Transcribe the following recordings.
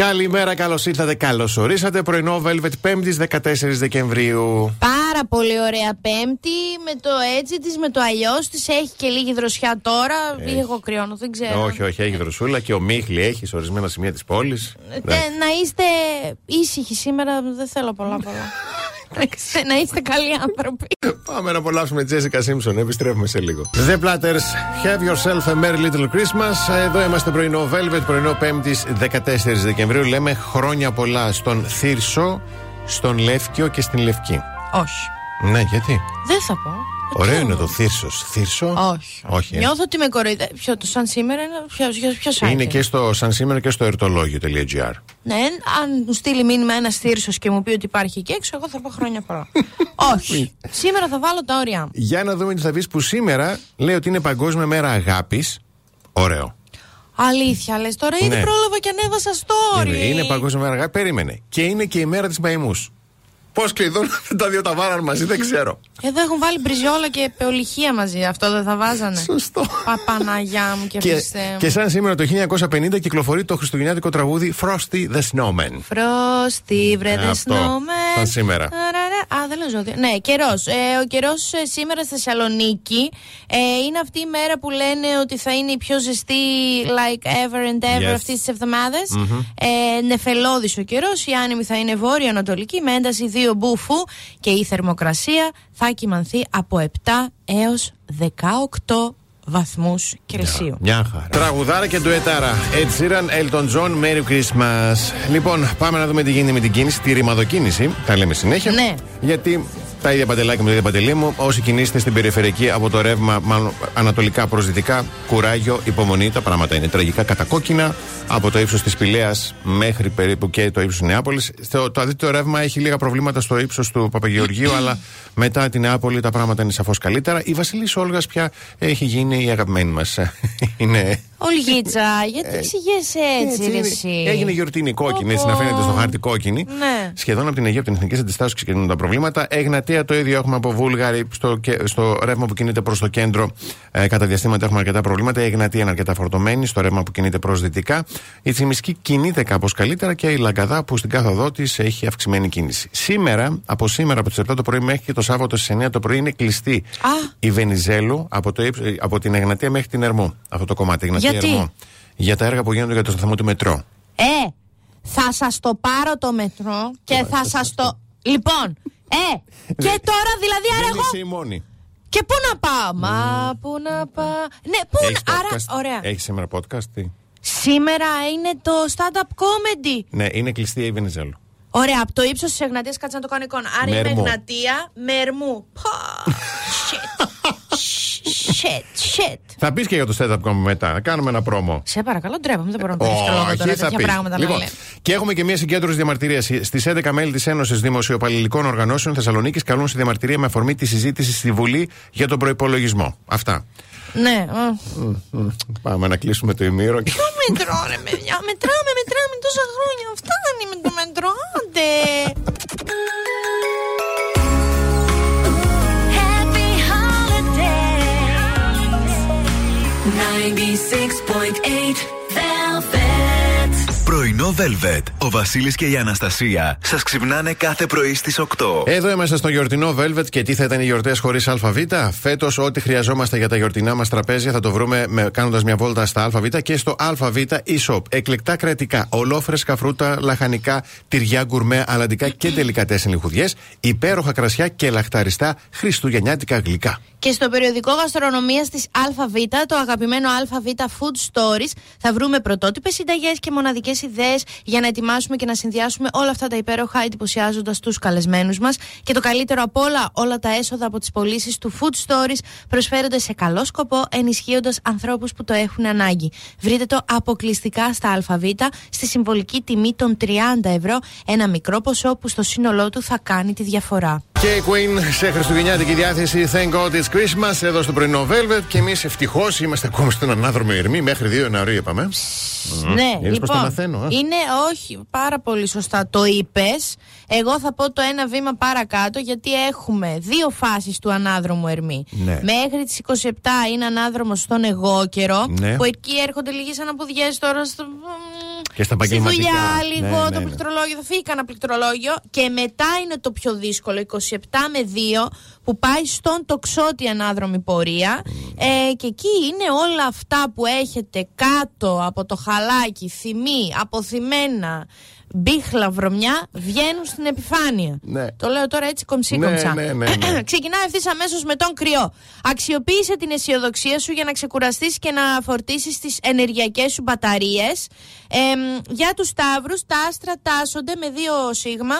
Καλημέρα, καλώς ήρθατε, καλώς ορίσατε. Πρωινό Velvet 5η 14 Δεκεμβρίου. Πάρα πολύ ωραία Πέμπτη. Με το έτσι της, με το αλλιώς της. Έχει και λίγη δροσιά τώρα. Ή εγώ κρυώνω, δεν ξέρω. Όχι, όχι, έχει δροσούλα και ο Μίχλι έχεις σε ορισμένα σημεία της πόλης. Ε, να είστε ήσυχοι σήμερα, δεν θέλω πολλά πολλά. να είστε καλοί άνθρωποι. Πάμε να απολαύσουμε Τζέσικα Σίμψον. Επιστρέφουμε σε λίγο. The Platters, have yourself a merry little Christmas. Εδώ είμαστε πρωινό Velvet, πρωινό 5η 14 Δεκεμβρίου. Λέμε χρόνια πολλά στον Θήρσο, στον Λεύκιο και στην Λευκή. Όχι. Ναι, γιατί; Δεν θα πω. Ωραίο είναι το θύρσος. Θύρσο; Όχι. Όχι. ε. Νιώθω ότι με κοροϊδεύει. Ποιο το σαν σήμερα είναι. Ποιο site Είναι και στο σαν σήμερα και στο ερτολόγιο.gr. Ναι, αν μου στείλει μήνυμα ένας θύρσος και μου πει ότι υπάρχει εκεί έξω, εγώ θα πω χρόνια πολλά. Όχι. Σήμερα θα βάλω τα όρια μου. Για να δούμε τι θα πεις που σήμερα λέει ότι είναι Παγκόσμια Μέρα Αγάπης. Ωραίο. Αλήθεια, λες τώρα ήδη Ναι. πρόλαβα και ανέβασα story. Είναι, είναι Παγκόσμια Μέρα Αγάπης. Περίμενε. Και είναι και η μέρα της Μαϊμούς. Πώς κλειδώνουν τα δύο τα βάραν μαζί, δεν ξέρω. Εδώ έχουν βάλει μπριζιόλα και πεολυχία μαζί. Αυτό δεν θα βάζανε. Σωστό. Παπαναγιά μου και Και, Χριστέ μου. και σαν σήμερα το 1950 κυκλοφορεί το χριστουγεννιάτικο τραγούδι Frosty the Snowman. Φρόστι, βρε Ε, δε αυτό. σνόμε. Σαν σήμερα. Α, δεν λέω ζώδιο. Ναι, καιρός. ο καιρός σήμερα στη Θεσσαλονίκη ε, είναι αυτή η μέρα που λένε ότι θα είναι η πιο ζεστή like ever and ever Yes. αυτής της εβδομάδας. Ε, Νεφελώδης ο καιρός. Η άνεμη θα είναι βόρειο-ανατολική με ένταση 2 μπούφου και η θερμοκρασία θα κοιμανθεί από 7 έως 18 βαθμούς Κελσίου. Μια χαρά. Τραγουδάρα και ντουετάρα. Ed Sheeran, Elton John, Merry Christmas. Λοιπόν, πάμε να δούμε τι γίνεται με την κίνηση, τη ρημαδοκίνηση. Τα λέμε συνέχεια. Ναι. Γιατί τα ίδια παντελάκια με τα ίδια παντελή μου. Όσοι κινείστε στην περιφερειακή από το ρεύμα, μάλλον ανατολικά προς δυτικά, κουράγιο, υπομονή. Τα πράγματα είναι τραγικά κατακόκκινα. Από το ύψος της Πηλαίας μέχρι περίπου και το ύψος της Νεάπολης. Το, το αδίτητο ρεύμα έχει λίγα προβλήματα στο ύψος του Παπαγεωργίου, αλλά μετά την Νεάπολη τα πράγματα είναι σαφώς καλύτερα. Η Βασιλής Όλγας πια έχει γίνει η αγαπημένη μας. είναι. Ολγίτσα, γιατί εξηγέσαι έτσι, ρε είναι. εσύ. Έγινε γιορτίνη κόκκινη, έτσι να φαίνεται στο χάρτη κόκκινη. Ναι. Σχεδόν από την Αιγαία, από την Εθνική Αντιστάσεω ξεκινούν τα προβλήματα. Εγνατία το ίδιο έχουμε από Βούλγαρη στο, και- στο ρεύμα που κινείται προς το κέντρο. Ε, κατά διαστήματα έχουμε αρκετά προβλήματα. Η Εγνατία είναι αρκετά φορτωμένη στο ρεύμα που κινείται προς δυτικά. Η Τσιμισκή κινείται κάπως καλύτερα και η Λαγκαδά που στην κάθοδό της έχει αυξημένη κίνηση. Σήμερα, από σήμερα από τις 7 το πρωί μέχρι και το Σάββατο στις 9 το πρωί είναι κλειστή Α. η Βενιζέλου από, το, ύψ- ε, από την Εγνατία μέχρι την Ερμού. Αυτό το κομμάτι. Εγνατία Γιατί; Ερμού. Για τα έργα που γίνονται για το σταθμό του μετρό. Ε, θα σας το πάρω το μετρό και θα σας το. Λοιπόν, ε, και τώρα δηλαδή άρα Δεν εγώ. είσαι η μόνη. Και πού να πάω, Μα πού να πάω; Ναι, πού Έχεις να. Άρα, podcast? ωραία. Έχεις σήμερα podcast, τι; Σήμερα είναι το stand-up comedy. Ναι, είναι κλειστή η Βενιζέλου. Ωραία, από το ύψος της Εγνατίας κάτσε να το κάνω εικόνα. Άρα είμαι Μερμού. Εγνατία με ερμού. Πα, Shit. Shit, shit. Θα πεις και για το stand-up comedy μετά. Να κάνουμε ένα πρόμο. Σε παρακαλώ, ντρέπομαι, δεν μπορώ να το ρίξω τώρα Όχι, θα τέτοια πεις. πράγματα να Λοιπόν, λέω. και έχουμε και μια συγκέντρωση διαμαρτυρίας. Στις 11 μέλη της Ένωσης Δημοσιοπαλληλικών Οργανώσεων Θεσσαλονίκης καλούν στη διαμαρτυρία με αφορμή τη συζήτηση στη Βουλή για τον προπολογισμό. Αυτά. Ναι, α. Πάμε να κλείσουμε το ημίρο. και- Ποιο μετρό, ρε παιδιά. Μετράμε, μετράμε τόσα Velvet. Ο Βασίλης και η Αναστασία σας ξυπνάνε κάθε πρωί στις 8. Εδώ είμαστε στο γιορτινό Velvet και τι θα ήταν οι γιορτές χωρίς ΑΒ; Φέτος, ό,τι χρειαζόμαστε για τα γιορτινά μας τραπέζια θα το βρούμε κάνοντας μια βόλτα στα ΑΒ και στο ΑΒ e-shop. Εκλεκτά κρατικά, ολόφρεσκα φρούτα, λαχανικά, τυριά, γκουρμέ, αλαντικά και τελικά τέσσερις λιχουδιές, υπέροχα κρασιά και λαχταριστά χριστουγεννιάτικα γλυκά. Και στο περιοδικό γαστρονομίας της ΑΒ, το αγαπημένο ΑΒ Food Stories, θα βρούμε πρωτότυπες συνταγές και μοναδικές ιδέες για να ετοιμάσουμε και να συνδυάσουμε όλα αυτά τα υπέροχα εντυπωσιάζοντας τους καλεσμένους μας. Και το καλύτερο απ' όλα, όλα τα έσοδα από τις πωλήσεις του Food Stories προσφέρονται σε καλό σκοπό, ενισχύοντας ανθρώπους που το έχουν ανάγκη. Βρείτε το αποκλειστικά στα ΑΒ στη συμβολική τιμή των 30 ευρώ, ένα μικρό ποσό που στο σύνολό του θα κάνει τη διαφορά. Και η Queen σε χριστουγεννιάτικη διάθεση Thank God it's Christmas εδώ στο πρωινό Velvet και εμείς ευτυχώς είμαστε ακόμα στον ανάδρομο Ερμή μέχρι 2 Ιανουαρίου είπαμε. Ναι, Είδες πώς τα λοιπόν. μαθαίνω, α; είναι όχι, πάρα πολύ σωστά το είπες. Εγώ θα πω το ένα βήμα παρακάτω, γιατί έχουμε δύο φάσεις του ανάδρομου Ερμή. Ναι. Μέχρι τις 27 είναι ανάδρομος στον εγώ καιρό, Ναι. που εκεί έρχονται λίγες αναποδιές τώρα στο. Και στα Στη επαγγελματικά. δουλειά, Ναι, λίγο ναι, το ναι. πληκτρολόγιο. Θα φύγει κανένα πληκτρολόγιο. Και μετά είναι το πιο δύσκολο, 27 με 2, που πάει στον τοξότη ανάδρομη πορεία. Ε, και εκεί είναι όλα αυτά που έχετε κάτω από το χαλάκι, θυμή, αποθυμένα, μπίχλα, βρωμιά, βγαίνουν στην επιφάνεια. Ναι. Το λέω τώρα έτσι κομψή Ναι, κομψά. ναι, ναι, ναι. Ξεκινάει ευθύς αμέσως με τον κρυό. Αξιοποίησε την αισιοδοξία σου για να ξεκουραστείς και να φορτίσεις τις ενεργειακές σου μπαταρίες. για τους Σταύρους, τα άστρα τάσσονται με δύο σίγμα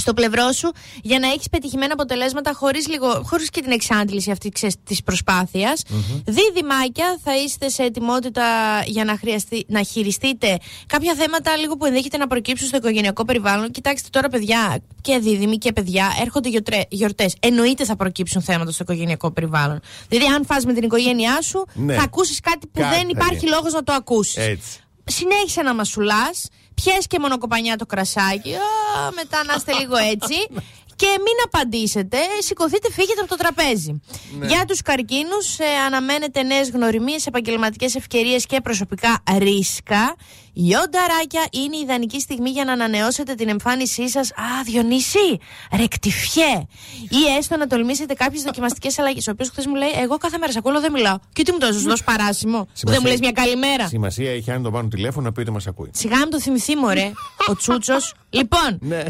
στο πλευρό σου για να έχεις πετυχημένα αποτελέσματα χωρίς, λίγο, χωρίς και την εξάντληση αυτή ξέρεις, της προσπάθειας. Δίδυμάκια θα είστε σε ετοιμότητα για να, χρειαστεί, να χειριστείτε κάποια θέματα λίγο που ενδέχεται να προκύψουν στο οικογενειακό περιβάλλον. Κοιτάξτε τώρα παιδιά και δίδυμοι και παιδιά έρχονται γιορτρέ- γιορτές. Εννοείται θα προκύψουν θέματα στο οικογενειακό περιβάλλον. Δηλαδή αν φας με την οικογένειά σου Ναι. θα ακούσεις κάτι που Κάτι δεν θα υπάρχει γίνει. λόγος να το ακούσεις Έτσι. συνέχισε να μασουλάς, πιες και μονοκοπανιά το κρασάκι, α, μετά να είστε λίγο έτσι. Και μην απαντήσετε, σηκωθείτε, φύγετε από το τραπέζι. Για τους καρκίνους ε, αναμένετε νέες γνωριμίες, επαγγελματικές ευκαιρίες και προσωπικά ρίσκα. Λιονταράκια είναι η ιδανική στιγμή για να ανανεώσετε την εμφάνισή σας. Α, Διονύση, ρεκτιφιέ. Ή έστω να τολμήσετε κάποιες δοκιμαστικές αλλαγές. Ο οποίος χθες μου λέει, εγώ κάθε μέρα σε ακούω, δεν μιλάω. Και τι μου το έδωσες, δώσ' παράσημο. που δεν μου λες μια καλημέρα. Σημασία έχει αν τον πάρουν τηλέφωνο να πει ότι μας ακούει. Σιγά μην το θυμηθεί, μωρέ, ο Τσούτσος. λοιπόν, Ναι. ε,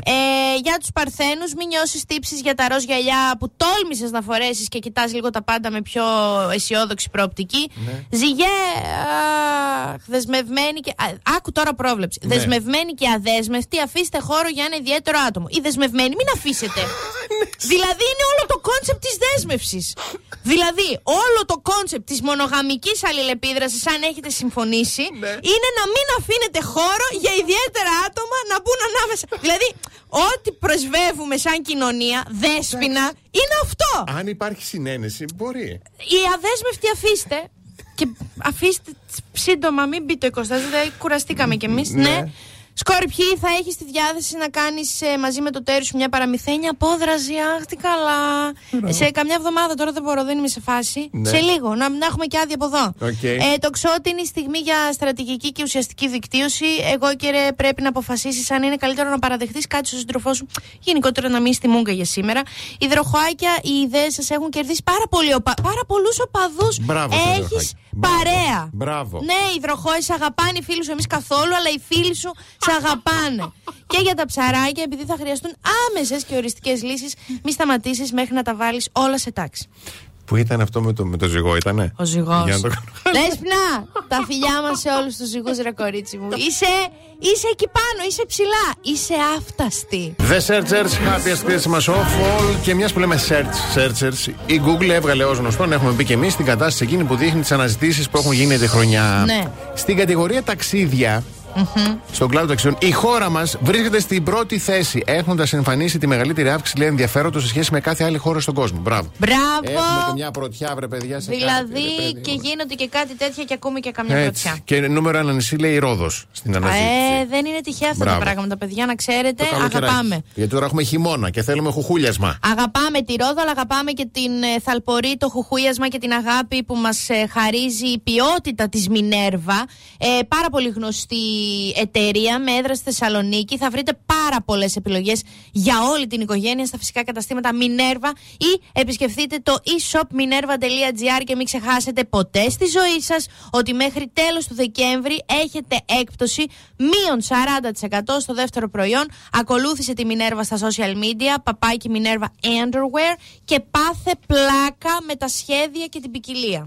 για τους Παρθένους, μην νιώσεις τύψεις για τα ροζ γυαλιά που τόλμησες να φορέσεις και κοιτάς λίγο τα πάντα με πιο αισιόδοξη προοπτική. Ναι. Ζυγέ, αχ, δεσμευμένη και. α, άκου τώρα πρόβλεψη. Ναι. Δεσμευμένη και αδέσμευτη, αφήστε χώρο για ένα ιδιαίτερο άτομο. Η δεσμευμένη, μην αφήσετε. δηλαδή είναι όλο το concept της δέσμευσης. δηλαδή, όλο το concept της μονογαμικής αλληλεπίδρασης, αν έχετε συμφωνήσει, Ναι. είναι να μην αφήνετε χώρο για ιδιαίτερα άτομα να μπουν ανάμεσα. δηλαδή, ό,τι πρεσβεύουμε σαν κοινωνία, δέσποινα, είναι αυτό. Αν υπάρχει συναίνεση, μπορεί. Οι αδέσμευτοι αφήστε. Και αφήστε σύντομα, μην μπει το 24, δηλαδή κουραστήκαμε κι εμείς. Ναι. Ναι. Σκόρπιοι, θα έχεις τη διάθεση να κάνεις μαζί με το ταίρι σου μια παραμυθένια απόδραση; Αχ, τι καλά. Σε καμιά εβδομάδα τώρα δεν μπορώ, δεν είμαι σε φάση. Ναι. Σε λίγο, να, να έχουμε και άδεια από εδώ. Οκ. Ε, τοξότη είναι η στιγμή για στρατηγική και ουσιαστική δικτύωση. Αιγόκερε, πρέπει να αποφασίσεις αν είναι καλύτερο να παραδεχτείς κάτι στον σύντροφό σου. Γενικότερα να μείνεις στη μούγκα για σήμερα. Υδροχοάκια, οι ιδέες σας έχουν κερδίσει πάρα, πολύ οπα... πάρα πολλούς οπαδούς. Μπράβο στο Έχεις υδροχοάκι. Μπράβο. παρέα. Μπράβο. Ναι, υδροχόε σε αγαπάνε οι φίλοι σου, εμείς καθόλου, αλλά οι φίλοι σου σε αγαπάνε. και για τα ψαράκια, επειδή θα χρειαστούν άμεσες και οριστικές λύσεις, μη σταματήσεις μέχρι να τα βάλεις όλα σε τάξη. Που ήταν αυτό με το, με το ζυγό, ήτανε; Ο ζυγός. Για να το κάνω. Λέσπνα, τα φιλιά μας σε όλους τους ζυγούς, ρε κορίτσι μου. Είσαι, είσαι εκεί πάνω, είσαι ψηλά. Είσαι άφταστη. The Searchers, Happiest Christmas of All. Και μιας που λέμε search, Searchers, η Google έβγαλε ως γνωστό, να έχουμε μπει και εμείς στην κατάσταση εκείνη που δείχνει τις αναζητήσεις που έχουν γίνει τη χρονιά. Ναι. Στην κατηγορία ταξίδια, στον κλάδο ταξιδιών, η χώρα μας βρίσκεται στην πρώτη θέση, έχοντας εμφανίσει τη μεγαλύτερη αύξηση λέει, ενδιαφέροντος σε σχέση με κάθε άλλη χώρα στον κόσμο. Μπράβο. Μπράβο. Έχουμε και μια πρωτιά, βρε παιδιά, σε κάτι, Δηλαδή ρε παιδί και μου. γίνονται και κάτι τέτοια και ακούμε και καμιά Έτσι. πρωτιά. Και νούμερο ένα νησί λέει Ρόδος στην αναζήτηση. Ε, δεν είναι τυχαία αυτά Μπράβο. τα πράγματα, παιδιά, να ξέρετε. Το καλοκαιράκι. Αγαπάμε. Γιατί τώρα έχουμε χειμώνα και θέλουμε χουχούλιασμα. Αγαπάμε τη Ρόδο, αλλά αγαπάμε και την ε, Θαλπορή, το χουχούιασμα και την αγάπη που μας ε, χαρίζει η ποιότητα της Μινέρβα. Ε, πάρα πολύ γνωστή εταιρεία με έδρα στη Θεσσαλονίκη. Θα βρείτε πάρα πολλές επιλογές για όλη την οικογένεια στα φυσικά καταστήματα Μινέρβα ή επισκεφτείτε το e-shopminerva.gr και μην ξεχάσετε ποτέ στη ζωή σας ότι μέχρι τέλος του Δεκέμβρη έχετε έκπτωση μείον 40% στο δεύτερο προϊόν. Ακολούθησε τη Μινέρβα στα social media, παπάκι Μινέρβα Underwear και πάθε πλάκα με τα σχέδια και την ποικιλία.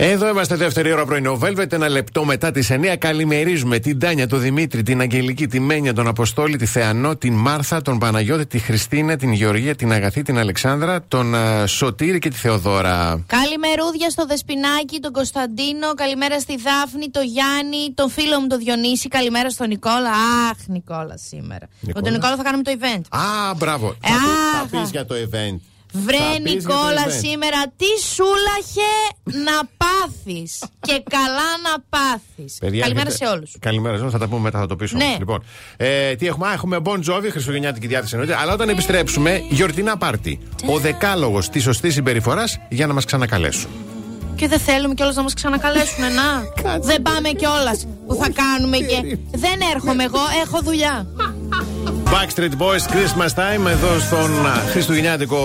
Εδώ είμαστε δεύτερη ώρα πρωινό. Velvet, ένα λεπτό μετά τις 9. Καλημερίζουμε την Τάνια, τον Δημήτρη, την Αγγελική, τη Μένια, τον Αποστόλη, τη Θεανό, την Μάρθα, τον Παναγιώτη, τη Χριστίνα, την Γεωργία, την Αγαθή, την Αλεξάνδρα, τον uh, Σωτήρη και τη Θεοδώρα. Καλημερούδια στο Δεσπινάκι, τον Κωνσταντίνο. Καλημέρα στη Δάφνη, τον Γιάννη, τον φίλο μου τον Διονύση. Καλημέρα στον Νικόλα. Αχ, Νικόλα σήμερα. Νικόλα. Με τον Νικόλα θα κάνουμε το event. Α, μπράβο. Ε, θα, α, θα πεις για το event. Βρε Θα πεις για το Νικόλα event. σήμερα τι σούλαχε να πάθεις και καλά να πάθεις Παιδιά, Καλημέρα έχετε- σε όλους Καλημέρα σε όλους, θα τα πούμε μετά, θα το πείσω. Ναι. όμως. Λοιπόν, ε, τι έχουμε, Α, έχουμε Bon Jovi, Χριστουγεννιάτικη διάθεση εννοείται. Αλλά όταν επιστρέψουμε, γιορτινά πάρτι. Ο δεκάλογος της σωστής συμπεριφοράς για να μας ξανακαλέσουν. Και δεν θέλουμε κιόλας να μας ξανακαλέσουν να Δεν πάμε κιόλας που θα κάνουμε και Δεν έρχομαι εγώ, έχω δουλειά Backstreet Boys Christmas Time εδώ στον α, Χριστουγεννιάτικο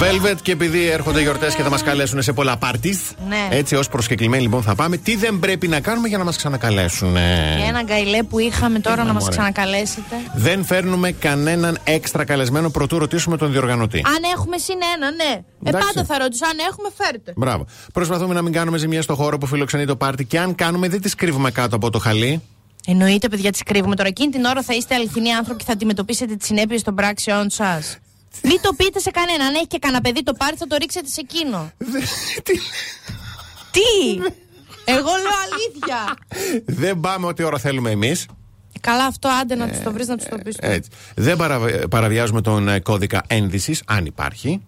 Velvet και επειδή έρχονται γιορτές και θα μας καλέσουν σε πολλά πάρτι. Ναι. Έτσι, ως προσκεκλημένοι λοιπόν θα πάμε. Τι δεν πρέπει να κάνουμε για να μας ξανακαλέσουν. Και ένα γκαιλέ που είχαμε τώρα να μας μωρέ. ξανακαλέσετε Δεν φέρνουμε κανέναν έξτρα καλεσμένο προτού ρωτήσουμε τον διοργανωτή. Αν έχουμε συν ένα, ναι Ε Εντάξει. πάντα θα ρωτήσω, αν έχουμε φέρτε Μπράβο. Προσπαθούμε να μην κάνουμε ζημιά στο χώρο που φιλοξενεί το πάρτι και αν κάνουμε δεν τις κρύβουμε κάτω από το χαλί. Εννοείται, παιδιά, τις κρύβουμε τώρα. Εκείνη την ώρα θα είστε αληθινοί άνθρωποι και θα αντιμετωπίσετε τις συνέπειες των πράξεών σας. Μην το πείτε σε κανέναν. Αν έχει και κανένα παιδί το πάρει, θα το ρίξετε σε εκείνο. Τι! Εγώ λέω αλήθεια. δεν πάμε ό,τι ώρα θέλουμε εμείς. Καλά, αυτό άντε να τους το βρεις να τους το πεις. Έτσι. Δεν παραβ- παραβιάζουμε τον ε, κώδικα ένδυσης, αν υπάρχει.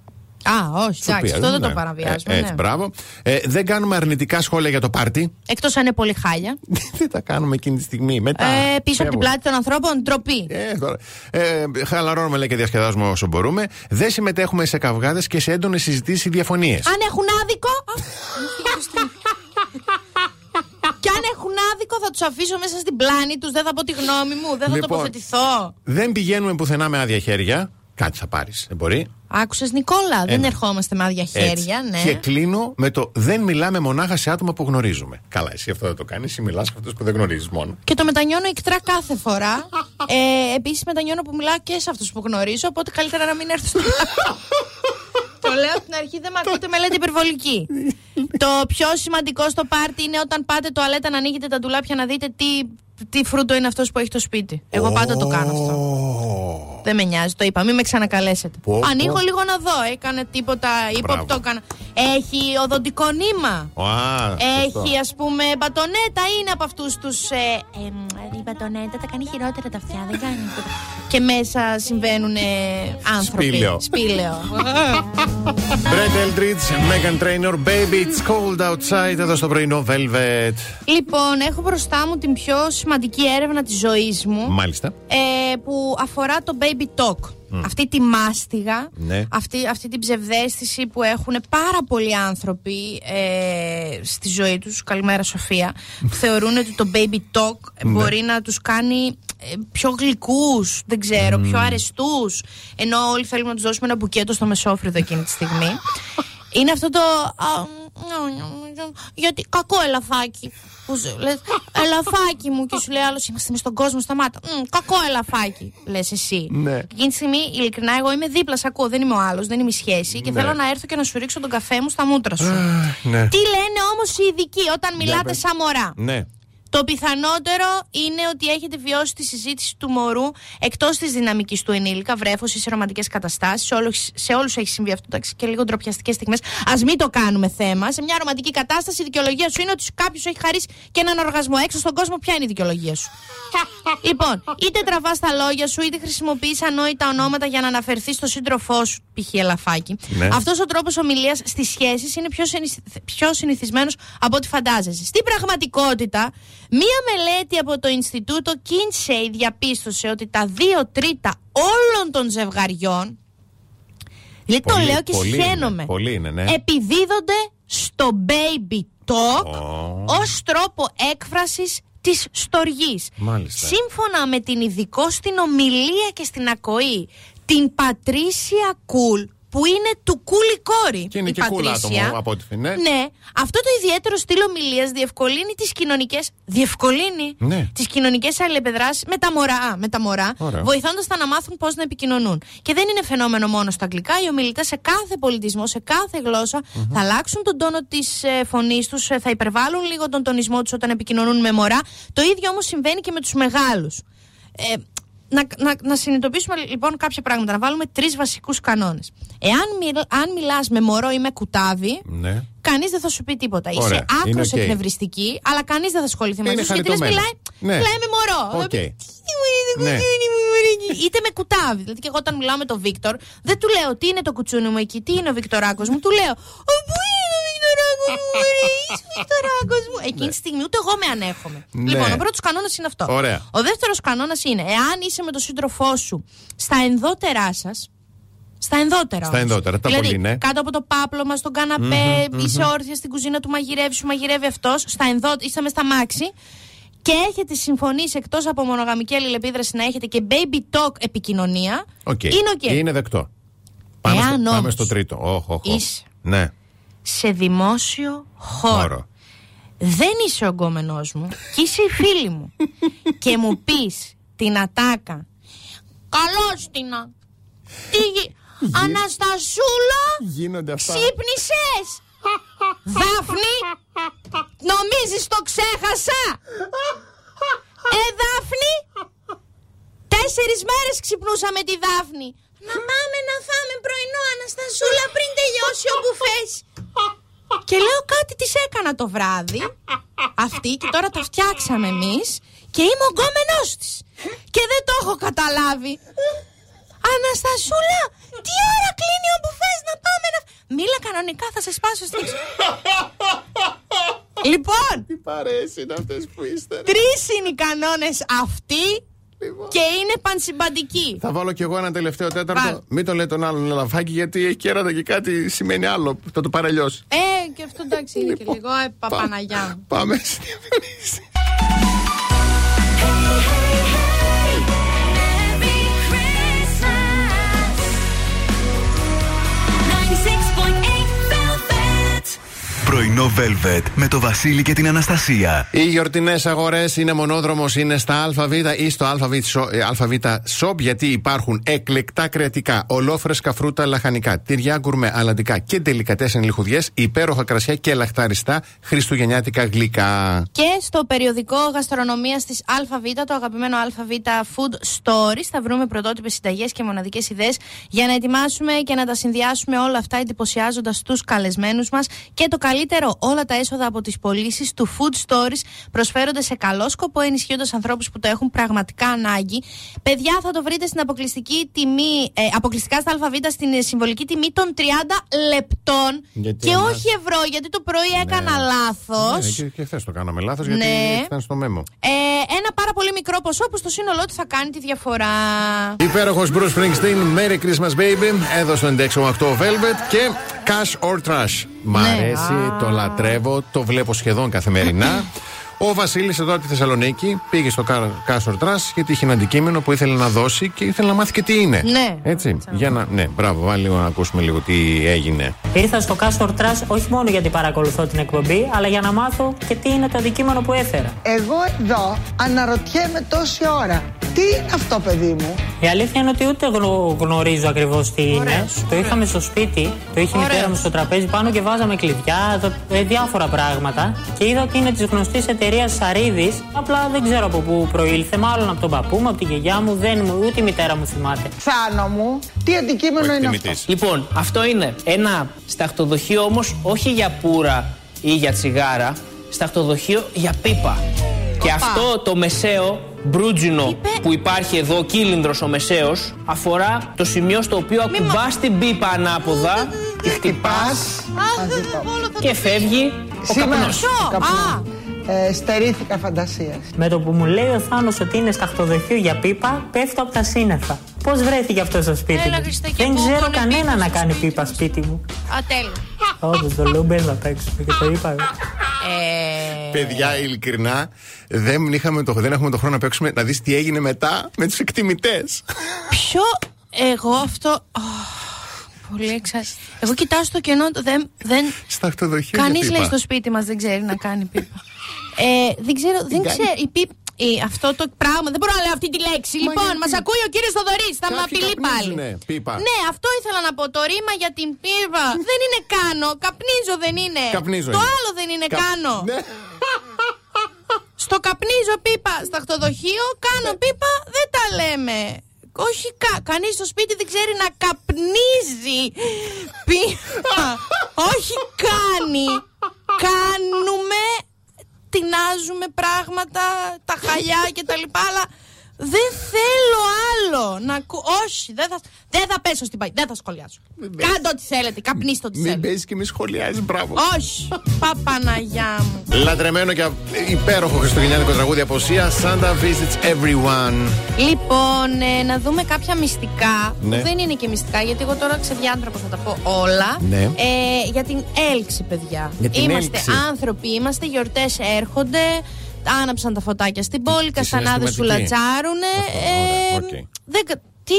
Α, όχι, εντάξει, Οποία, αυτό δεν ναι. το παραβιάζουμε. Ε, έτσι, ναι. μπράβο. Ε, δεν κάνουμε αρνητικά σχόλια για το πάρτι. Εκτός αν είναι πολύ χάλια. δεν τα κάνουμε εκείνη τη στιγμή. Μετά. Ε, πίσω από την φεύγουμε. πλάτη των ανθρώπων, ντροπή. Ε, τώρα. Ε, χαλαρώνουμε λέει και διασκεδάζουμε όσο μπορούμε. Δεν συμμετέχουμε σε καυγάδες και σε έντονες συζητήσεις ή διαφωνίες. Αν έχουν άδικο. Α, μου φύγει το στόμα. Και αν έχουν άδικο, θα τους αφήσω μέσα στην πλάνη τους. Δεν θα πω τη γνώμη μου. Δεν θα Λοιπόν. τοποθετηθώ. Δεν πηγαίνουμε πουθενά με άδεια χέρια. Κάτι θα πάρεις. Δεν μπορεί. Άκουσες, Νικόλα, δεν Ένα. ερχόμαστε με άδεια Έτσι. χέρια, ναι. Και κλείνω με το δεν μιλάμε μονάχα σε άτομα που γνωρίζουμε. Καλά, εσύ αυτό δεν το κάνεις. Εσύ μιλάς σε αυτούς που δεν γνωρίζεις μόνο. Και το μετανιώνω ικτρά κάθε φορά. ε, Επίσης, μετανιώνω που μιλάω και σε αυτούς που γνωρίζω, οπότε καλύτερα να μην έρθω στο Το λέω από την αρχή, δεν με ακούτε μελέτη υπερβολική. το πιο σημαντικό στο πάρτι είναι όταν πάτε τουαλέτα να ανοίγετε τα ντουλάπια να δείτε τι, τι φρούτο είναι αυτός που έχει το σπίτι. Εγώ πάντα το κάνω αυτό. Δεν με νοιάζει, το είπα. Μην με ξανακαλέσετε. Πω, πω. Ανοίγω λίγο να δω. Έκανε τίποτα ύποπτο. Μπράβο. Έκανα. Έχει οδοντικό νήμα. Α, Έχει ας πούμε μπατονέτα, είναι από αυτούς τους. Ε, ε, η μπατονέτα τα κάνει χειρότερα τα αυτιά, δεν κάνει τίποτα. Και μέσα συμβαίνουν ε, άνθρωποι. Σπήλαιο. Σπήλαιο. Brett Eldridge, Megan Trainor, Baby It's Cold Outside εδώ στο πρωινό Velvet. λοιπόν, έχω μπροστά μου την πιο σημαντική έρευνα της ζωής μου. Μάλιστα. ε, που αφορά το baby talk. Αυτή τη μάστιγα, Ναι. αυτή, αυτή την ψευδέστηση που έχουν πάρα πολλοί άνθρωποι ε, στη ζωή τους, καλημέρα Σοφία, που θεωρούν ότι το baby talk ε, Ναι. μπορεί να τους κάνει ε, πιο γλυκούς, δεν ξέρω, πιο αρεστούς, ενώ όλοι θέλουμε να τους δώσουμε ένα μπουκέτο στο μεσόφρυδο εκείνη τη στιγμή. Είναι αυτό το. α, Γιατί κακό ελαφάκι. Που σου λες, ελαφάκι μου και σου λέει άλλος είμαστε μες στον κόσμο σταμάτα. «Μμ, κακό ελαφάκι, λες εσύ. Ναι. Και Εκείνη τη στιγμή, ειλικρινά, εγώ είμαι δίπλα, σε ακούω. Δεν είμαι ο άλλος, δεν είμαι η σχέση. Και Ναι. θέλω να έρθω και να σου ρίξω τον καφέ μου στα μούτρα σου. ναι. Τι λένε όμως οι ειδικοί όταν μιλάτε πες. σαν μωρά; Ναι. Το πιθανότερο είναι ότι έχετε βιώσει τη συζήτηση του μωρού εκτός της δυναμικής του ενήλικα, βρέφωσης σε ρομαντικές καταστάσεις. Σε, όλους- σε όλους έχει συμβεί αυτό εντάξει, και λίγο ντροπιαστικές στιγμές. Α μην το κάνουμε θέμα. Σε μια ρομαντική κατάσταση η δικαιολογία σου είναι ότι κάποιος έχει χαρίσει και έναν οργασμό. Έξω στον κόσμο, ποια είναι η δικαιολογία σου; λοιπόν, είτε τραβάς τα λόγια σου, είτε χρησιμοποιείς ανόητα ονόματα για να αναφερθείς στο σύντροφό σου, π.χ. ελαφάκι. Ναι. Αυτός ο τρόπος ομιλίας στις σχέσεις είναι πιο, συνηθ... πιο συνηθισμένος από ό,τι φαντάζεσαι. Στην πραγματικότητα, μία μελέτη από το Ινστιτούτο Kinsey διαπίστωσε ότι τα δύο τρίτα όλων των ζευγαριών. Δηλαδή το Πολύ, λέω και πολύ είναι, σχαίνομαι. πολύ είναι, ναι. Επιδίδονται στο baby talk Ω. ως τρόπο έκφρασης της στοργής. Μάλιστα. Σύμφωνα με την ειδικό στην ομιλία και στην ακοή, την Πατρίσια Κουλ, που είναι του κούλι κόρη. Και είναι η και κούλα Πατρίσια. άτομο, από ό,τι φαίνεται. Ναι, αυτό το ιδιαίτερο στυλ ομιλίας διευκολύνει τις κοινωνικέ. Διευκολύνει Ναι. τις κοινωνικές αλληλεπιδράσεις με τα μωρά. Α, Με τα μωρά Ωραία. βοηθώντας τα να μάθουν πώς να επικοινωνούν. Και δεν είναι φαινόμενο μόνο στα αγγλικά. Οι ομιλητές σε κάθε πολιτισμό, σε κάθε γλώσσα θα αλλάξουν τον τόνο της ε, φωνής τους, θα υπερβάλλουν λίγο τον τονισμό τους όταν επικοινωνούν με μωρά. Το ίδιο όμως συμβαίνει και με τους μεγάλους. Ε, να, να, να συνειδητοποιήσουμε λοιπόν κάποια πράγματα, να βάλουμε τρεις βασικούς κανόνες. Εάν μιλ, αν μιλάς με μωρό ή με κουτάβι, Ναι. κανείς δεν θα σου πει τίποτα. Ωραία, Είσαι άκρως είναι οκ. εκνευριστική, αλλά κανείς δεν θα ασχοληθεί μαζί Είναι σου γιατί λες, χαριτωμένο. μιλάει, Ναι. μιλάει με μωρό. Οκ. Θα πει, Ναι. Είτε με κουτάβι. Δηλαδή και εγώ όταν μιλάω με τον Βίκτορ, δεν του λέω τι είναι το κουτσούνι μου εκεί, τι είναι ο Βικτοράκος μου. Του λέω «Ω, Πού είναι ο Βικτοράκο μου, ρε, είσαι ο Βικτοράκο μου. Εκείνη τη στιγμή ούτε εγώ με ανέχομαι. Ναι. Λοιπόν, ο πρώτος κανόνας είναι αυτό. Ωραία. Ο δεύτερος κανόνας είναι, εάν είσαι με τον σύντροφό σου στα ενδότερά σας, στα ενδότερα. Στα όμως. ενδότερα, τα δηλαδή, πολύ, ναι. Κάτω από το πάπλωμα, στον καναπέ, είσαι όρθια στην κουζίνα του μαγειρεύεις, σου μαγειρεύει αυτός. Στα ενδό, είστε με στ' αμάξι. Και έχετε συμφωνήσει εκτός από μονογαμική αλληλεπίδραση να έχετε και baby talk επικοινωνία. Οκ. Είναι οκ. Είναι δεκτό. Πάμε, Εάν στο, πάμε όμως στο τρίτο. Όχ, όχ, όχ. είσαι Ναι. Σε δημόσιο χώρο. Χώρο. Δεν είσαι ο γκόμενός μου και είσαι η φίλη μου. και μου πεις την ατάκα. Καλώς την. Τι γι- Αναστασούλα, Γίνονται αυτά. ξύπνησες. Δάφνη, νομίζεις το ξέχασα; Ε, Δάφνη, τέσσερις μέρες ξυπνούσα με τη Δάφνη. Να πάμε να φάμε πρωινό, Αναστασούλα, πριν τελειώσει ο μπουφές. Και λέω κάτι της έκανα το βράδυ Αυτή και τώρα τα φτιάξαμε εμείς Και είμαι ο γκόμενός της Και δεν το έχω καταλάβει Αναστασούλα Τι ώρα κλείνει ο μπουφές να πάμε να... Μίλα κανονικά θα σε σπάσω στη Λοιπόν Τι παρέες είναι αυτές που είστε. Τρεις είναι οι κανόνες αυτοί Λοιπόν. Και είναι πανσυμπαντικοί Θα βάλω κι εγώ ένα τελευταίο Βάλ. τέταρτο. Μην το λέει τον άλλον λαφάκι γιατί έχει κέρατα και κάτι σημαίνει άλλο. Θα το παρελειώσει. Ε και αυτό εντάξει είναι και Λοιπόν, λίγο ε, Παπαναγιά μου. Πάμε στη Πρωινό Velvet με το Βασίλη και την Αναστασία. Οι γιορτινές αγορές είναι μονόδρομος, είναι στα ΑΒ ή στο ΑΒ Shop γιατί υπάρχουν εκλεκτά κρεατικά, ολόφρεσκα φρούτα λαχανικά, τυριά γκουρμέ, αλαντικά και τελικατές λιχουδιές, υπέροχα κρασιά και λαχταριστά χριστουγεννιάτικα γλυκά. Και στο περιοδικό γαστρονομίας της ΑΒ, το αγαπημένο ΑΒ Food Stories, θα βρούμε πρωτότυπες συνταγές και μοναδικές ιδέες για να ετοιμάσουμε και να τα συνδυάσουμε όλα αυτά εντυπωσιάζοντας τους καλεσμένους μας. Και το καλύτερο, όλα τα έσοδα από τις πωλήσεις του Food Stories προσφέρονται σε καλό σκοπό, ενισχύοντας ανθρώπους που το έχουν πραγματικά ανάγκη. Παιδιά, θα το βρείτε στην αποκλειστική τιμή, ε, αποκλειστικά στα ΑΒ, στην ε, συμβολική τιμή των 30 λεπτών. Γιατί και εμάς- όχι ευρώ, γιατί το πρωί έκανα λάθος. Ναι, και, και χθες το κάναμε λάθος γιατί Ναι. ήταν στο μέμο. Ε, ένα πάρα πολύ μικρό ποσό που στο σύνολό του θα κάνει τη διαφορά. Υπέροχος Bruce Springsteen, Merry Christmas Baby, εδώ στο 96,8 Velvet και Cash or Trash. Μ' Ναι, αρέσει, α. το λατρεύω, το βλέπω σχεδόν καθημερινά. Ο Βασίλης εδώ από τη Θεσσαλονίκη πήγε στο Car- Cash or Trash γιατί είχε ένα αντικείμενο που ήθελε να δώσει και ήθελε να μάθει και τι είναι. Ναι. Έτσι. Για να. Ναι, μπράβο, βάλει λίγο να ακούσουμε λίγο τι έγινε. Ήρθα στο Castor Trash όχι μόνο γιατί παρακολουθώ την εκπομπή, αλλά για να μάθω και τι είναι το αντικείμενο που έφερα. Εγώ εδώ αναρωτιέμαι τόση ώρα. Τι είναι αυτό, παιδί μου; Η αλήθεια είναι ότι ούτε γνω- γνωρίζω ακριβώς τι είναι. Το είχαμε στο σπίτι, το είχε η Ωραίος. μητέρα μου στο τραπέζι πάνω και βάζαμε κλειδιά, δο- ε, διάφορα πράγματα. Και είδα ότι είναι της γνωστής εταιρείας Σαρίδης. Απλά δεν ξέρω από πού προήλθε. Μάλλον από τον παππού μου, από τη γιαγιά μου, δεν, μου- ούτε η μητέρα μου θυμάται. Θάνο μου, τι αντικείμενο είναι αυτό; εκτιμητής. Λοιπόν, αυτό είναι ένα σταχτοδοχείο όμως όχι για πουρα ή για τσιγάρα, σταχτοδοχείο για πίπα. Και αυτό το μεσαίο μπρούτζινο Είπε- που υπάρχει εδώ, κύλινδρος ο μεσαίος, αφορά το σημείο στο οποίο ακουμπάς την πίπα ανάποδα, τη χτυπάς Αχ, όλο θα και το φεύγει ο Σήμερα καπνός. Ποιο; καπνός. Α. Ε, στερήθηκα φαντασίας. Με το που μου λέει ο Θάνος ότι είναι σταχτοδοχείο για πίπα, πέφτω από τα σύννεφα. Πώς βρέθηκε αυτό στο σπίτι Έλα, μου; Χριστέ, και Δεν πού ξέρω κόλλε κανένα πίπα να στο κάνει σπίτι πίπα σου. σπίτι μου. Α, τέλειο. Όντως το λέω μπαίνει απ' έξω και το είπα. Ε, Παιδιά, ειλικρινά, δεν, είχαμε το, δεν έχουμε το χρόνο να παίξουμε να δεις τι έγινε μετά με τους εκτιμητές. Ποιο εγώ αυτό. Αχ, πολύ εξάρτητη. Εγώ κοιτάω στο κενό, το δεν. δεν... Σταχτοδοχείο. Κανεί για λέει πίπα. στο σπίτι μας δεν ξέρει να κάνει πίπα. ε, δεν ξέρω, δεν ξέρω. Η πίπ- η- αυτό το πράγμα, δεν μπορώ να λέω αυτή τη λέξη. λοιπόν, γιατί; μας ακούει ο κύριος Θοδωρής, θα με Κάποιοι απειλεί πάλι. καπνίζουνε, πίπα. Ναι, αυτό ήθελα να πω. Το ρήμα για την πίπα. δεν είναι κάνω. Καπνίζω δεν είναι. Καπνίζω Το είναι. άλλο δεν είναι Κα- κάνω. Ναι. Στο καπνίζω πίπα σταχτοδοχείο, κάνω πίπα, δεν τα λέμε. Όχι, κα, κανείς στο σπίτι δεν ξέρει να καπνίζει πίπα. Όχι, κάνει. Κάνουμε, τεινάζουμε πράγματα, τα χαλιά και τα λοιπά, αλλά δεν θέλω άλλο να ακού... Όχι, δεν θα, δεν θα πέσω στην παγίδα, δεν θα σχολιάσω. πες. Κάντε ό,τι θέλετε, καπνίστε ό,τι Μην θέλετε. παίζει και μη σχολιάζεις, μπράβο. Όχι, παπαναγιά μου. Λατρεμένο και υπέροχο χριστουγεννιάτικο τραγούδι από Σία. Santa visits everyone. Λοιπόν, ε, να δούμε κάποια μυστικά. Ναι. Που δεν είναι και μυστικά, γιατί εγώ τώρα ξεδιάντροπος θα τα πω όλα. Ναι. Ε, για την έλξη, παιδιά. Για την είμαστε έλξη. άνθρωποι, είμαστε, γιορτές έρχονται. Άναψαν τα φωτάκια στην πόλη, καστανάδες σου συναισθηματική. λατσάρουνε. Αυτό, Ε, ωραία, οκ. δεν, κα- τι,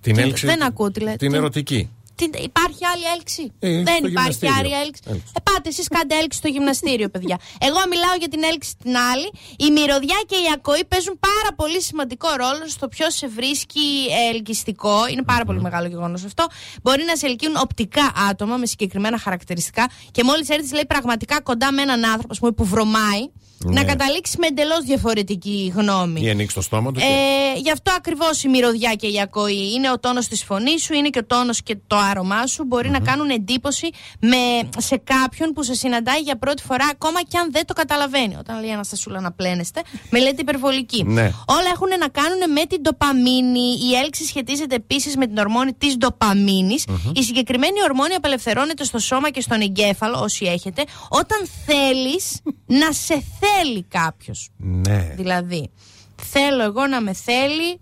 Την τι- έλξη. Δεν ακούω τι λέτε. Την Τι- ερωτική. τι, υπάρχει άλλη έλξη; Ε, δεν στο υπάρχει γυμναστήριο. άλλη έλξη. Έλξη. Ε, πάτε εσείς κάντε έλξη στο γυμναστήριο, παιδιά. Εγώ μιλάω για την έλξη την άλλη. Η μυρωδιά και η ακοή παίζουν πάρα πολύ σημαντικό ρόλο στο ποιος σε βρίσκει ελκυστικό. Είναι πάρα πολύ μεγάλο γεγονός αυτό. Μπορεί να σε ελκύουν οπτικά άτομα με συγκεκριμένα χαρακτηριστικά και μόλις έρθεις, λέει πραγματικά κοντά με έναν άνθρωπο ας πούμε, που βρωμάει, Ναι. να καταλήξει με εντελώς διαφορετική γνώμη. Ή ανοίξει το στόμα του. και- Ε, γι' αυτό ακριβώς η μυρωδιά και η ακοή είναι ο τόνος της φωνής σου, είναι και ο τόνος και το άρωμά σου. μπορει να κάνουν εντύπωση με, σε κάποιον που σε συναντάει για πρώτη φορά, ακόμα και αν δεν το καταλαβαίνει. Όταν λέει Αναστασούλα να πλένεστε, με λέτε υπερβολική. Ναι. Όλα έχουν να κάνουν με την ντοπαμίνη. Η έλξη σχετίζεται επίσης με την ορμόνη της ντοπαμίνης. Η συγκεκριμένη ορμόνη απελευθερώνεται στο σώμα και στον εγκέφαλο, όσοι έχετε, όταν θέλεις να σε θέλει κάποιος. Ναι. Δηλαδή, θέλω εγώ να με θέλει,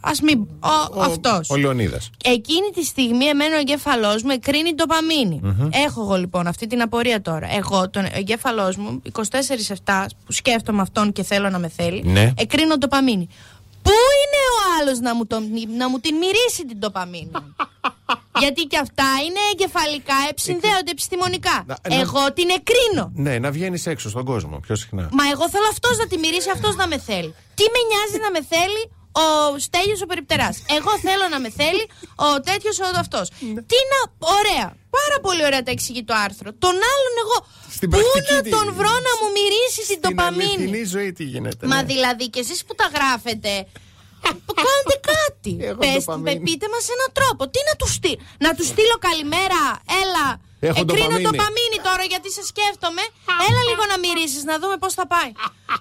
ας μην. Ο, αυτός. Ο Λεωνίδας. Εκείνη τη στιγμή εμένα ο εγκέφαλός μου εκρίνει ντοπαμίνη. Έχω εγώ λοιπόν αυτή την απορία τώρα. Εγώ τον εγκέφαλός μου 24-7 που σκέφτομαι αυτόν και θέλω να με θέλει, Ναι. εκρίνω ντοπαμίνη. Πού είναι ο άλλος να, μου τον- να μου την μυρίσει την ντοπαμίνη; Γιατί και αυτά είναι εγκεφαλικά, συνδέονται επιστημονικά. Να- να- Εγώ την εκρίνω. Ναι, να βγαίνεις έξω στον κόσμο πιο συχνά. Μα εγώ θέλω αυτός να τη μυρίσει, αυτός να με θέλει. Τι με νοιάζει να με θέλει ο Στέλιος ο περιπτεράς; Εγώ θέλω να με θέλει ο τέτοιος ο αυτός. Τι να. Ωραία. Πάρα πολύ ωραία τα εξηγεί το άρθρο. Τον άλλον εγώ. Στην Πού πρακτική να τι- τον βρω να μου μυρίσει την Στην τοπαμίνη. αληθινή ζωή τι γίνεται. Μα ναι. δηλαδή και εσείς που τα γράφετε. Κάντε κάτι. Έχω Πες, ντοπαμίνη. πε- πείτε μας έναν τρόπο. Τι να τους στείλω. Να τους στείλω καλημέρα. Έλα. Έχω Εκρίνω ντοπαμίνη. ντοπαμίνη τώρα γιατί σε σκέφτομαι. Έλα λίγο να μυρίσει να δούμε πώς θα πάει.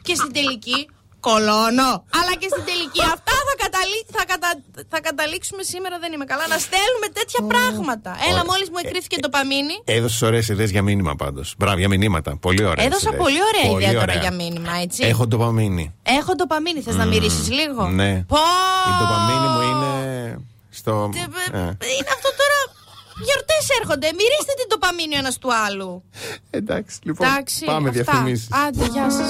και στην τελική. Κολώνω. Αλλά και στην τελική. Αυτά θα, καταλή- θα, κατα- θα καταλήξουμε σήμερα. Δεν είμαι καλά. Να στέλνουμε τέτοια πράγματα. Έλα, μόλις μου εκρήθηκε ντοπαμίνη. Έδωσες ωραίες ιδέες για μήνυμα πάντως. Μπράβο, για μηνύματα. Πολύ ωραία. Έδωσα πολύ ωραία ιδέα τώρα για μήνυμα, έτσι. Έχω ντοπαμίνη. Έχω ντοπαμίνη. Θες να μυρίσει λίγο; Ναι. Πω! Η ντοπαμίνη μου είναι στο. Τε- Ε, Είναι αυτό τώρα. Γιορτές έρχονται. Μυρίστε την ντοπαμίνη ο ένας του άλλου. Εντάξει, λοιπόν. Εντάξει. Πάμε αυτά. διαφημίσεις. Άντε, γεια σας.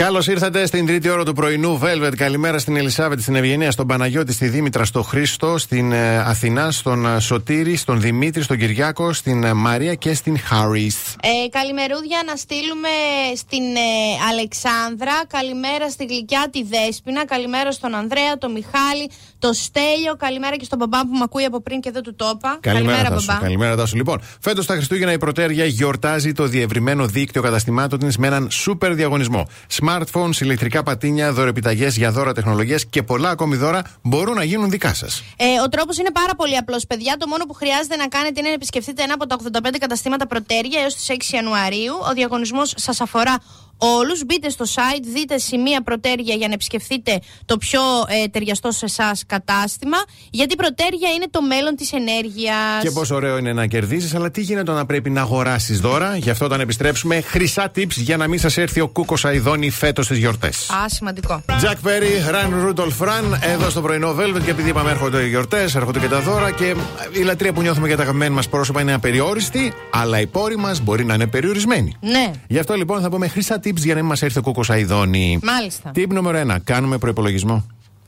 Καλώς ήρθατε στην τρίτη ώρα του πρωινού Velvet. Καλημέρα στην Ελισάβετ, στην Ευγενία, στον Παναγιώτη, στη Δήμητρα, στον Χρήστο, στην ε, Αθηνά, στον ε, Σωτήρη, στον Δημήτρη, στον Κυριάκο, στην ε, Μαρία και στην Χάρις. Ε, καλημερούδια να στείλουμε στην ε, Αλεξάνδρα. Καλημέρα στη γλυκιά τη Δέσποινα. Καλημέρα στον Ανδρέα, τον Μιχάλη, τον Στέλιο. Καλημέρα και στον μπαμπά που με ακούει από πριν και δεν του το είπα. Καλημέρα, Τάσο. μπαμπά. Καλημέρα, Τάσο. Λοιπόν, φέτος τα Χριστούγεννα η Πρωτέρια γιορτάζει το διευρυμένο δίκτυο καταστημάτων της με έναν σούπερ διαγωνισμό. Smartphones, ηλεκτρικά πατίνια, δωρεπιταγές για δώρα τεχνολογίας και πολλά ακόμη δώρα μπορούν να γίνουν δικά σας. Ε, ο τρόπος είναι πάρα πολύ απλός, παιδιά. Το μόνο που χρειάζεται να κάνετε είναι να επισκεφτείτε ένα από τα 85 καταστήματα Πρωτέρια έως τις 6 Ιανουαρίου. Ο διαγωνισμός σας αφορά όλους. Μπείτε στο site, δείτε σημεία προτέρια για να επισκεφθείτε το πιο ε, ταιριαστό σε εσάς κατάστημα. Γιατί προτέρια είναι το μέλλον της ενέργειας. Και πόσο ωραίο είναι να κερδίζεις, αλλά τι γίνεται όταν πρέπει να αγοράσεις δώρα; Γι' αυτό όταν επιστρέψουμε, χρυσά tips για να μην σας έρθει ο κούκος Αϊδόνη φέτος στις γιορτές. Α, σημαντικό. Jack Perry, Run Rudolph Run, εδώ στο πρωινό Velvet. Και επειδή είπαμε έρχονται οι γιορτές, έρχονται και τα δώρα και η λατρεία που νιώθουμε για τα αγαπημένα μας πρόσωπα είναι απεριόριστη, αλλά οι πόροι μας μπορεί να είναι περιορισμένοι. Ναι, Γι' αυτό λοιπόν θα πούμε χρυσά tips για να μην μας έρθει ο κούκο Αϊδόνη. μάλιστα. Tip νούμερο 1. Κάνουμε προπολογισμό.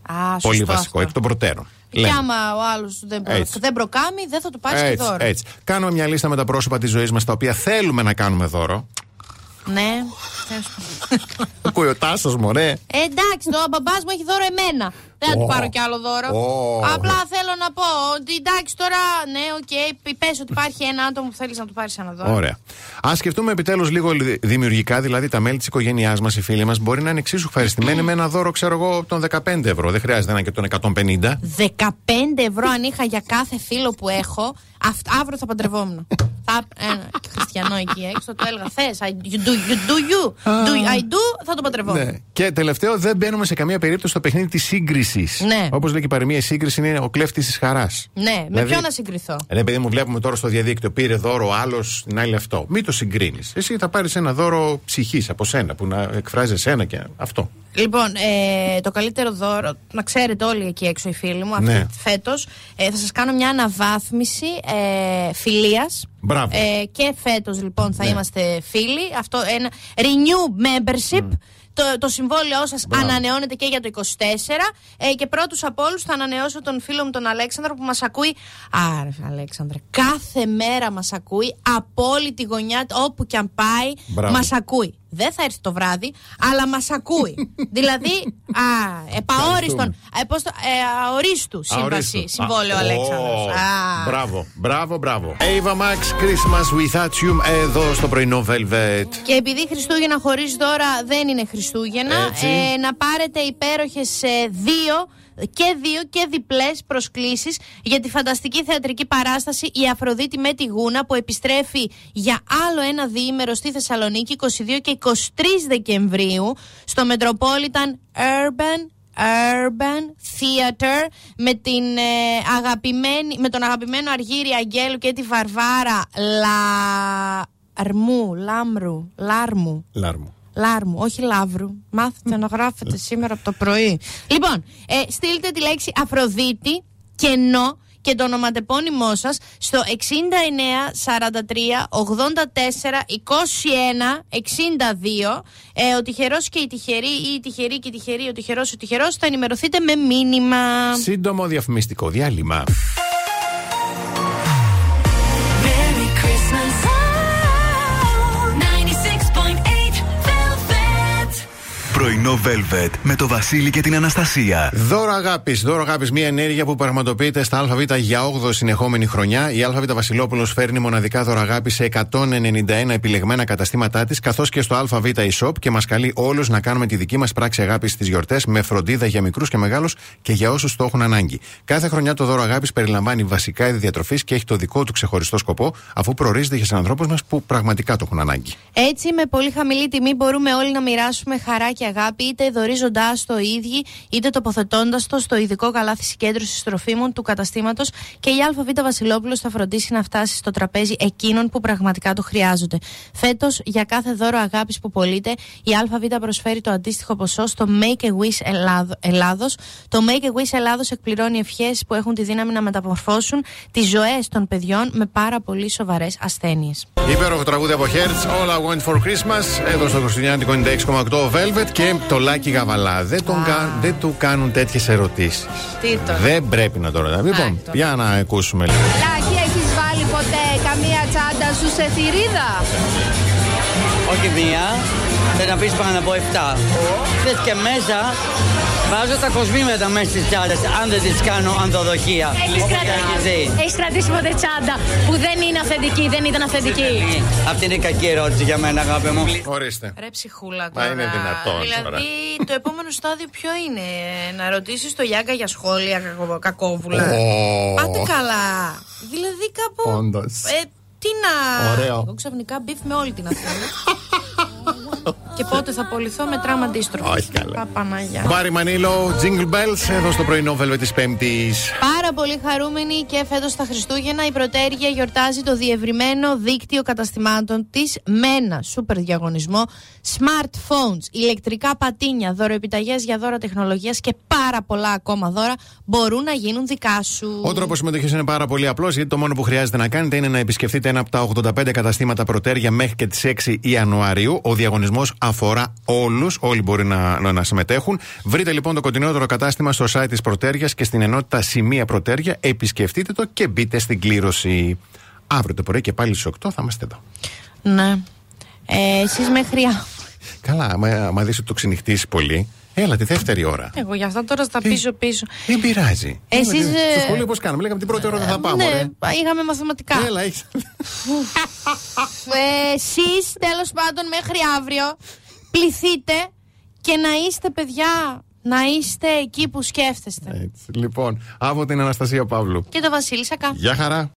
Α, σωστό Πολύ βασικό, αυτό. εκ των προτέρων. Και Λέμε. άμα ο άλλος δεν, προ... Έτσι. δεν προκάμει, δεν θα του πάρεις και Έτσι, δώρο. έτσι. Κάνουμε μια λίστα με τα πρόσωπα της ζωής μας τα οποία θέλουμε να κάνουμε δώρο. Ναι. τέλος πάντων. Ακούει ο Τάσος, μωρέ. Ε, εντάξει, το μπαμπάς μου έχει δώρο εμένα. Δεν θα του Ω. πάρω κι άλλο δώρο. Ω. Απλά θέλω να πω ότι εντάξει τώρα, ναι, OK, okay, πες ότι υπάρχει ένα άτομο που θέλεις να του πάρεις ένα δώρο. Ωραία. Α σκεφτούμε επιτέλους λίγο λι- δημιουργικά, δηλαδή τα μέλη της οικογένειάς μας, οι φίλοι μας, μπορεί να είναι εξίσου ευχαριστημένοι με ένα δώρο, ξέρω εγώ, των 15 ευρώ. Δεν χρειάζεται να είναι και των 150. 15 ευρώ αν είχα για κάθε φίλο που έχω, αυτ, αύριο θα παντρευόμουν. θα, ένα χριστιανό εκεί έξω, το έλεγα. Θες, you do you, do you. do I do, θα το παντρευόμουν. Ναι. Και τελευταίο, δεν μπαίνουμε σε καμία περίπτωση στο παιχνίδι της σύγκρισης. Ναι. Όπως λέει και η παροιμία, η σύγκριση είναι ο κλέφτης της χαράς. Ναι, με ποιον να συγκριθώ; Ρε παιδί μου, βλέπουμε τώρα στο διαδίκτυο, πήρε δώρο ο άλλος, την άλλη αυτό. Μην το συγκρίνεις. Εσύ θα πάρεις ένα δώρο ψυχής από σένα που να εκφράζει εσένα και αυτό. Λοιπόν, ε, το καλύτερο δώρο, να ξέρετε όλοι εκεί έξω οι φίλοι μου, Ναι. αυτή φέτος, ε, θα σας κάνω μια αναβάθμιση ε, φιλίας. Μπράβο. Ε, και φέτος λοιπόν θα Ναι. είμαστε φίλοι. Αυτό ένα renew membership. Το, το συμβόλαιό σας Μπράβο. ανανεώνεται και για το 24. Ε, και πρώτους από όλους θα ανανεώσω τον φίλο μου τον Αλέξανδρο που μας ακούει. Άρε, Αλέξανδρε, κάθε μέρα μας ακούει από όλη τη γωνιά, όπου και αν πάει, Μπράβο. μας ακούει. Δεν θα έρθει το βράδυ, αλλά μας ακούει. δηλαδή, α, επαόριστον. Ε, πώς το, ε, αορίστου σύμβαση, Αορίστου. συμβόλαιο Α, Αλέξανδρος. ω, Α. Μπράβο, μπράβο, μπράβο. Ava Max Christmas with Atium εδώ στο πρωινό Velvet. Και επειδή Χριστούγεννα χωρίς δώρα δεν είναι Χριστούγεννα, Έτσι. ε, να πάρετε υπέροχες δύο και δύο και διπλές προσκλήσεις για τη φανταστική θεατρική παράσταση «Η Αφροδίτη με τη Γούνα» που επιστρέφει για άλλο ένα διήμερο στη Θεσσαλονίκη 22 και 23 Δεκεμβρίου στο Metropolitan Urban Urban Theater με, την, ε, αγαπημένη, με τον αγαπημένο Αργύρι Αγγέλου και τη Βαρβάρα Λαρμού, Λάμρου, Λάρμου. Λάρμου. Λάρμου, όχι λαύρου. Μάθετε να γράφετε σήμερα από το πρωί. Λοιπόν, ε, στείλτε τη λέξη Αφροδίτη, κενό και το ονοματεπώνυμό σας στο 69 43 84 21 62. Ε, ο τυχερός και η τυχερή ή η τυχερή και η τυχερή, ο τυχερός ο τυχερός θα ενημερωθείτε με μήνυμα. Σύντομο διαφημιστικό διάλειμμα. Πρωινό Velvet με το Βασίλη και την Αναστασία. Δώρο αγάπης. Δώρο αγάπης, μια ενέργεια που πραγματοποιείται στα ΑΒ για 8 συνεχόμενη χρονιά. Η ΑΒ Βασιλόπουλος φέρνει μοναδικά δώρο αγάπης σε 191 επιλεγμένα καταστήματά της, καθώς και στο ΑΒ e-shop και μας καλεί όλους να κάνουμε τη δική μας πράξη αγάπης στις γιορτές με φροντίδα για μικρούς και μεγάλους και για όσους το έχουν ανάγκη. Κάθε χρονιά το δώρο αγάπης περιλαμβάνει βασικά είδη διατροφής και έχει το δικό του ξεχωριστό σκοπό, αφού προορίζεται για ανθρώπου μας που πραγματικά το έχουν ανάγκη. Έτσι, με πολύ χαμηλή τιμή μπορούμε όλοι να μοιράσουμε χαρά και αγάπη, είτε δωρίζοντάς το ίδιοι, είτε τοποθετώντας το στο ειδικό καλάθι συγκέντρωσης τροφίμων του καταστήματος και η ΑΒ Βασιλόπουλος θα φροντίσει να φτάσει στο τραπέζι εκείνων που πραγματικά το χρειάζονται. Φέτος, για κάθε δώρο αγάπης που πωλείται, η ΑΒ προσφέρει το αντίστοιχο ποσό στο Make a Wish Ελλάδο. Ελλάδος. Το Make a Wish Ελλάδος εκπληρώνει ευχές που έχουν τη δύναμη να μεταμορφώσουν τις ζωές των παιδιών με πάρα πολύ σοβαρές ασθένειες. Υπέροχο τραγούδι από Hertz, All I Want for Christmas, εδώ στο Χριστουγεννιάτικο 96,8 Velvet και το Λάκι Γαβαλά. Δεν, τον κα- δεν του κάνουν τέτοιες ερωτήσεις. Τι το. Δεν πρέπει να το ρωτάμε. Λοιπόν, το. για να ακούσουμε λίγο. Λάκη, έχεις βάλει ποτέ καμία τσάντα σου σε θηρίδα; Όχι μία, δεν να πεις πάνω από 7. Θες και μέσα, βάζω τα κοσμήματα μέσα στις τσάντες, αν δεν τις κάνω ανθοδοχεία. Έχεις, Όπως κρατήσει, έχεις δει. έχεις κρατήσει ποτέ τσάντα που δεν είναι αυθεντική, δεν ήταν αυθεντική. Αυτή είναι η κακή ερώτηση για μένα, αγάπη μου. Ορίστε. Ρε ψυχούλα Μα τώρα. είναι δυνατόν Δηλαδή τώρα. το επόμενο στάδιο ποιο είναι, να ρωτήσεις το Γιάγκα για σχόλια κακο- κακόβουλα. Ω. Πάτε καλά. Δηλαδή κάπου. Όντως. Ε, τι να. Ωραίο. Εγώ ξαφνικά μπιφ με όλη την Αθήνα. Και Και πότε θα απολυθώ με τραύμα αντίστροφο. Όχι καλά. Παπαναγιά. Μπάρι Μανίλο, Jingle Bells, εδώ στο πρωινό Velvet της Πέμπτης. Πάρα πολύ χαρούμενη και φέτος τα Χριστούγεννα η Πρωτέργεια γιορτάζει το διευρυμένο δίκτυο καταστημάτων της Μένα. Σούπερ διαγωνισμό. Smartphones, ηλεκτρικά πατίνια, δωροεπιταγές για δώρα τεχνολογίας και πάρα πολλά ακόμα δώρα μπορούν να γίνουν δικά σου. Ο τρόπος συμμετοχής είναι πάρα πολύ απλός, γιατί το μόνο που χρειάζεται να κάνετε είναι να επισκεφτείτε ένα από τα 85 καταστήματα Πρωτέρια μέχρι και τις 6 Ιανουαρίου. Ο διαγωνισμός αφορά όλους, όλοι μπορεί να, να, να συμμετέχουν. Βρείτε λοιπόν το κοντινότερο κατάστημα στο site της Πρωτέρια και στην ενότητα Σημεία Πρωτέρια. Επισκεφτείτε το και μπείτε στην κλήρωση. Αύριο το πρωί και πάλι στις 8 θα είμαστε εδώ. Ναι. Ε, Εσείς μέχρι. α- Καλά, άμα, άμα δεις ότι το ξενυχτήσει πολύ, έλα τη δεύτερη ώρα. Εγώ για αυτά τώρα στα πίσω πίσω. Δεν πειράζει. Εσείς, Είμαστε- ε, Στο σχολείο πώς κάναμε, λέγαμε την πρώτη ώρα δεν θα πάμε. ναι, ωραία. είχαμε μαθηματικά. Έλα, έχεις. Ε, Εσείς τέλος πάντων μέχρι αύριο πληθείτε και να είστε παιδιά, να είστε εκεί που σκέφτεστε. Έτσι. Λοιπόν, από την Αναστασία Παύλου. Και το Βασίλη Σακά. Γεια χαρά.